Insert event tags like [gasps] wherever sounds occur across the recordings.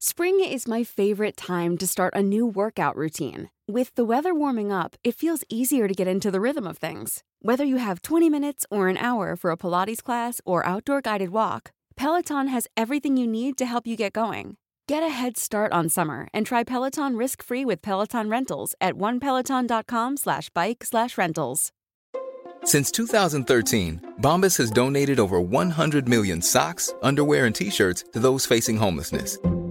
Spring is my favorite time to start a new workout routine. With the weather warming up, it feels easier to get into the rhythm of things. Whether you have 20 minutes or an hour for a Pilates class or outdoor guided walk, Peloton has everything you need to help you get going. Get a head start on summer and try Peloton risk-free with Peloton Rentals at onepeloton.com slash bike slash rentals. Since 2013, Bombas has donated over 100 million socks, underwear, and t-shirts to those facing homelessness.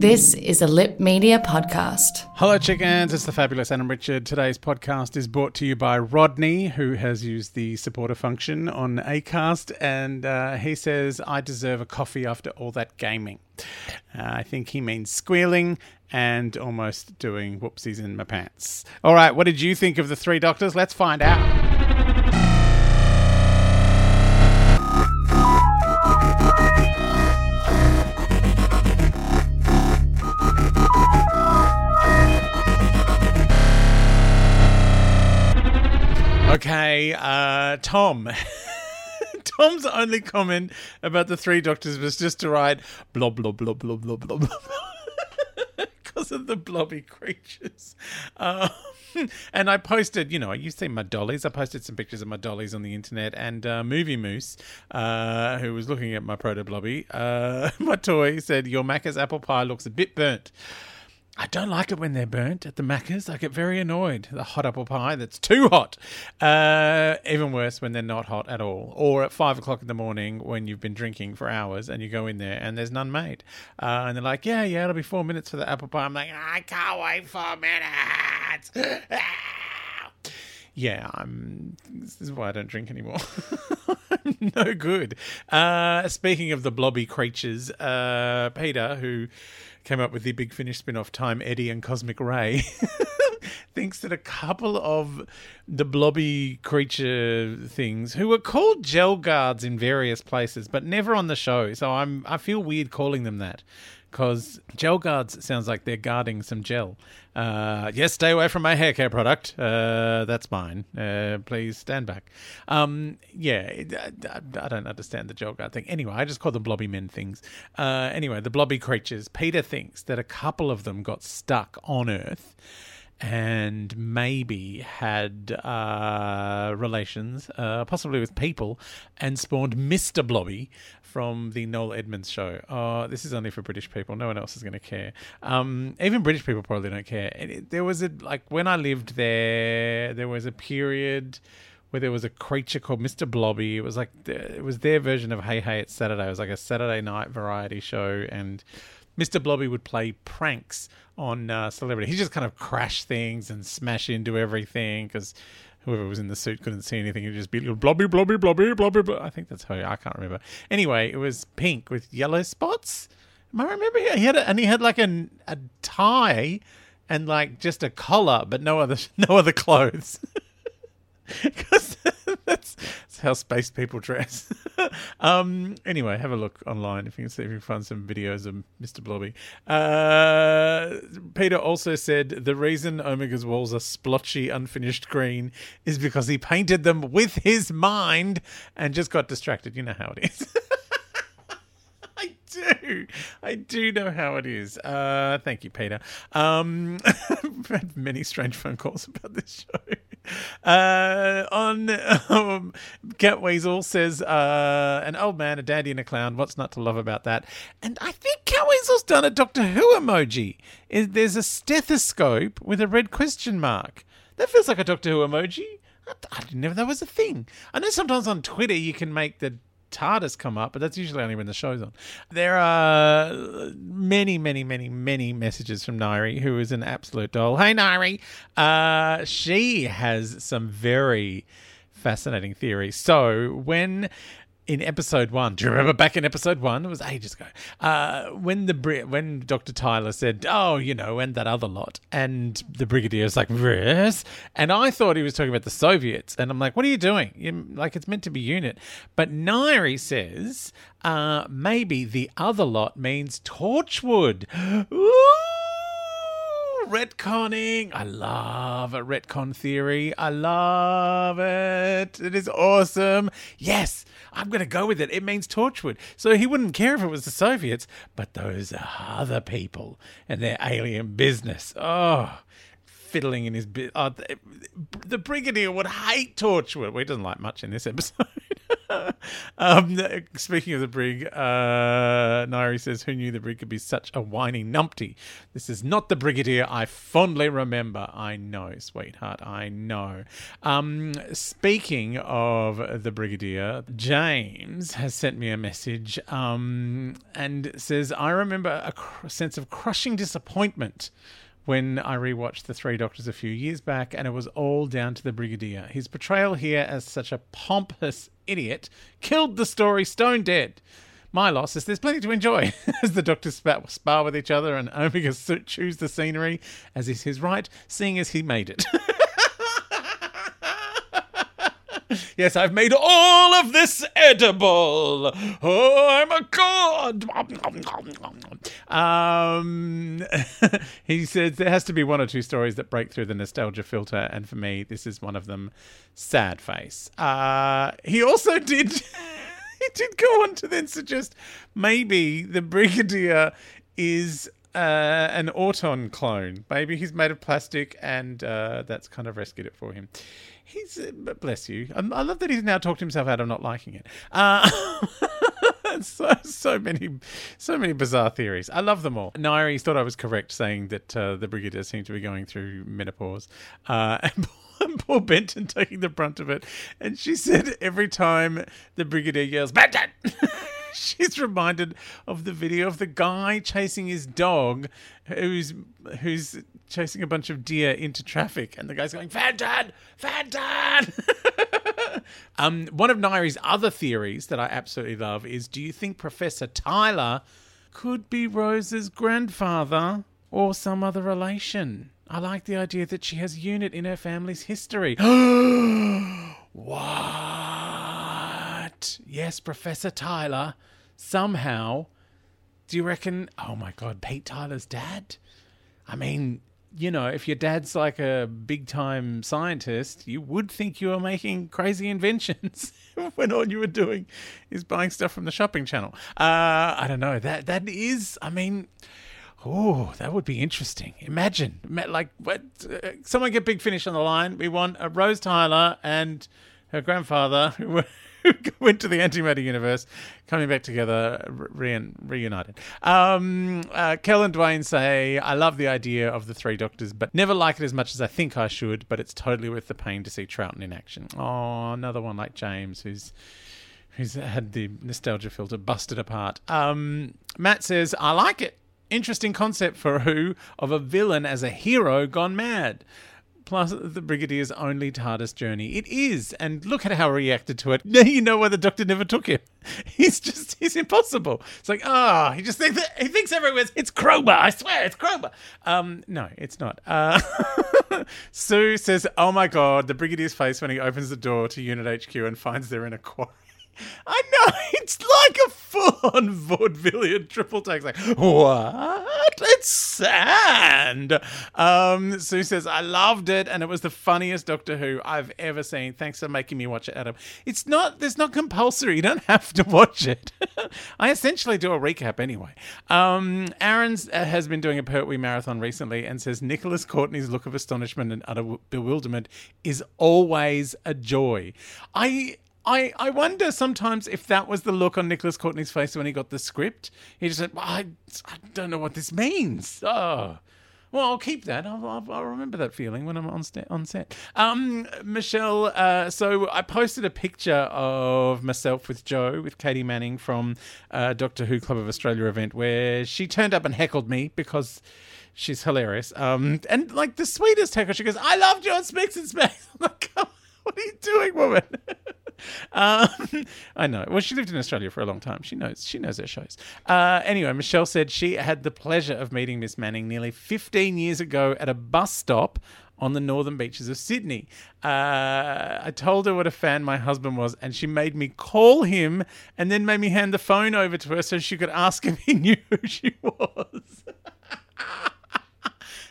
This is a Lip Media podcast. Hello, chickens. It's the fabulous Adam Richard. Today's podcast is brought to you by Rodney, who has used the supporter function on Acast, and uh, he says, "I deserve a coffee after all that gaming." Uh, I think he means squealing and almost doing whoopsies in my pants. All right, what did you think of the Three Doctors? Let's find out. Okay, uh, Tom. [laughs] Tom's only comment about the three doctors was just to write blah blah blah blah blah blah because [laughs] of the blobby creatures. Um, [laughs] and I posted, you know, I used to see my dollies. I posted some pictures of my dollies on the internet, and uh, Movie Moose, uh, who was looking at my proto blobby, uh, my toy, said your Macca's apple pie looks a bit burnt. I don't like it when they're burnt at the Macca's. I get very annoyed. The hot apple pie that's too hot. Uh, even worse when they're not hot at all. Or at five o'clock in the morning when you've been drinking for hours and you go in there and there's none made. Uh, and they're like, yeah, yeah, it'll be four minutes for the apple pie. I'm like, I can't wait four minutes. [laughs] yeah, I'm. This is why I don't drink anymore. [laughs] no good. Uh, speaking of the blobby creatures, uh, Peter, who came up with the Big Finish spin off Time Eddie and Cosmic Ray, [laughs] thinks that a couple of the blobby creature things, who were called gel guards in various places, but never on the show. So I'm I feel weird calling them that because gel guards sounds like they're guarding some gel. Uh, yes, stay away from my hair care product. Uh, that's mine. Uh, please stand back. Um, yeah, I, I, don't understand the gel guard thing. Anyway, I just call them blobby men things. Uh, anyway, the blobby creatures. Peter thinks that a couple of them got stuck on Earth and maybe had uh, relations, uh, possibly with people, and spawned Mr. Blobby from the Noel Edmonds show. Oh, this is only for British people. No one else is going to care. Um, even British people probably don't care. It, there was a like when I lived there, there was a period where there was a creature called Mr. Blobby. It was like it was their version of Hey Hey It's Saturday. It was like a Saturday night variety show and Mr. Blobby would play pranks on uh, celebrity. He just kind of crash things and smash into everything because whoever was in the suit couldn't see anything. He'd just be blobby, blobby, blobby, blobby, blobby. I think that's how I can't remember. Anyway, it was pink with yellow spots. Am I remember? He had a, and he had like a, a tie and like just a collar, but no other [laughs] no other clothes. [laughs] Because [laughs] that's, that's how space people dress. Um, anyway, have a look online if you can see if you can find some videos of Mr. Blobby. Uh, Peter also said the reason Omega's walls are splotchy, unfinished green is because he painted them with his mind and just got distracted. You know how it is. [laughs] I do. I do know how it is. Uh, thank you, Peter. Um, [laughs] I've had many strange phone calls about this show. Uh, on [laughs] um, Cat Weasel says, uh, an old man, a daddy, and a clown. What's not to love about that? And I think Cat Weasel's done a Doctor Who emoji. There's a stethoscope with a red question mark. That feels like a Doctor Who emoji. I, didn't know that was a thing. I know sometimes on Twitter you can make the TARDIS come up, but that's usually only when the show's on. There are many, many, many, many messages from Nairi, who is an absolute doll. Hey, Nairi. Uh, she has some very fascinating theories. So when in episode one. Do you remember back in episode one? It was ages ago. Uh, when the when Doctor Tyler said, "Oh, you know," and that other lot, and the Brigadier's like, "Yes," and I thought he was talking about the Soviets, and I'm like, "What are you doing? You, like it's meant to be unit." But Nairi says, uh, maybe the other lot means Torchwood. [gasps] Ooh! Retconning. I love a retcon theory. I love it. It is awesome. Yes, I'm going to go with it. It means Torchwood. So he wouldn't care if it was the Soviets, but those other people and their alien business. Oh, fiddling in his. bit. oh, the, the Brigadier would hate Torchwood. Well, he doesn't like much in this episode. Um, speaking of the brig, uh, Nairi says, Who knew the brig could be such a whiny numpty? This is not the Brigadier I fondly remember. I know, sweetheart, I know. Um, speaking of the Brigadier, James has sent me a message um, and says, I remember a cr- sense of crushing disappointment when I rewatched The Three Doctors a few years back, and it was all down to the Brigadier. His portrayal here as such a pompous idiot killed the story stone dead. My loss is there's plenty to enjoy [laughs] as the doctors spar with each other and Omega chews the scenery, as is his right, seeing as he made it. [laughs] Yes, I've made all of this edible. Oh, I'm a god. Um, [laughs] he says there has to be one or two stories that break through the nostalgia filter, and for me, this is one of them. Sad face. Uh, he also [laughs] did. he did go on to then suggest maybe the Brigadier is uh, an Auton clone. Maybe he's made of plastic, and uh, that's kind of rescued it for him. He's uh, bless you. I, I, love that he's now talked himself out of not liking it. Uh, [laughs] so so many so many bizarre theories. I love them all. Nairi thought I was correct saying that uh, the Brigadier seemed to be going through menopause, uh, [laughs] and poor, poor Benton taking the brunt of it. And she said every time the Brigadier yells "Benton." [laughs] [laughs] she's reminded of the video of the guy chasing his dog who's who's chasing a bunch of deer into traffic. And the guy's going Fenton Fenton [laughs] um one of Nairi's other theories that I absolutely love is do you think Professor Tyler could be Rose's grandfather or some other relation? I like the idea that she has unit in her family's history [gasps] yes Professor Tyler somehow do you reckon? Oh my God, Pete Tyler's dad? I mean, you know, if your dad's like a big time scientist, you would think you were making crazy inventions [laughs] when all you were doing is buying stuff from the shopping channel. Uh, I don't know. That that is, I mean, oh, that would be interesting. Imagine, like, what, uh, someone get Big Finish on the line. We want a Rose Tyler and her grandfather [laughs] who were [laughs] went to the antimatter universe, coming back together, re- reunited. Um, uh, Kel and Dwayne say, I love the idea of the three doctors, but never like it as much as I think I should, but it's totally worth the pain to see Troughton in action. Oh, another one like James, who's who's had the nostalgia filter busted apart. Um, Matt says, I like it. Interesting concept for Who of a villain as a hero gone mad plus the Brigadier's only TARDIS journey. It is, and look at how he reacted to it. [laughs] Now you know why the Doctor never took him. [laughs] He's just, he's impossible. It's like, ah, oh, he just thinks, he thinks everywhere's, it's Cromer, I swear, it's Cromer. Um, no, it's not. Uh, [laughs] Sue says, oh my god, the Brigadier's face when he opens the door to Unit HQ and finds they're in a quarry. I know it's like a full-on vaudevillian triple take. Like what? It's sand. Um, Sue says I loved it, and it was the funniest Doctor Who I've ever seen. Thanks for making me watch it, Adam. It's not. There's not compulsory. You don't [laughs] have to watch it. [laughs] I essentially do a recap anyway. Um, Aaron's uh, has been doing a Pertwee marathon recently, and says Nicholas Courtney's look of astonishment and utter bewilderment is always a joy. I I, I wonder sometimes if that was the look on Nicholas Courtney's face when he got the script. He just said, I, I don't know what this means. Oh. Well, I'll keep that. I'll, I'll, I'll remember that feeling when I'm on, st- on set. Um, Michelle, uh, so I posted a picture of myself with Joe, with Katy Manning from uh, Doctor Who Club of Australia event, where she turned up and heckled me because she's hilarious. Um, and like the sweetest heckle, she goes, I love John Smix and Space. [laughs] I'm like, what are you doing, woman? [laughs] um, [laughs] I know. Well, she lived in Australia for a long time. She knows. She knows her shows. Uh, anyway, Michelle said she had the pleasure of meeting Miss Manning nearly 15 years ago at a bus stop on the northern beaches of Sydney. Uh, I told her what a fan my husband was, and she made me call him and then made me hand the phone over to her so she could ask if he [laughs] knew who she was.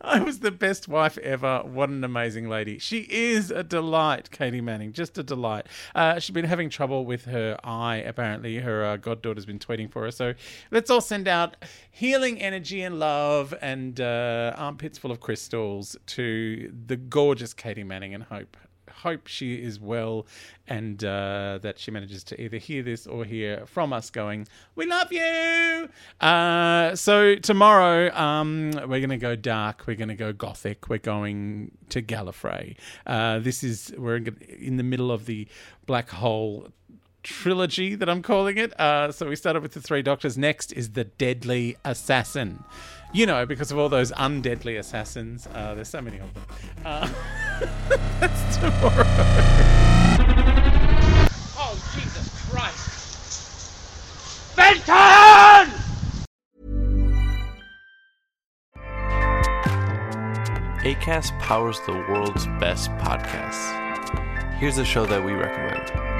[laughs] I was the best wife ever. What an amazing lady. She is a delight, Katy Manning. Just a delight. Uh, she's been having trouble with her eye, apparently. Her uh, goddaughter's been tweeting for her. So let's all send out healing energy and love and uh, armpits full of crystals to the gorgeous Katy Manning and hope hope she is well and uh, that she manages to either hear this or hear from us going, We love you. Uh, so, tomorrow, um, we're going to go dark. We're going to go gothic. We're going to Gallifrey. Uh, this is, we're in the middle of the black hole trilogy that I'm calling it. Uh, so we started with the three doctors. Next is the deadly assassin. You know, because of all those undeadly assassins. Uh, there's so many of them. Uh, [laughs] that's tomorrow. Oh, Jesus Christ! Benton! ACAST powers the world's best podcasts. Here's a show that we recommend.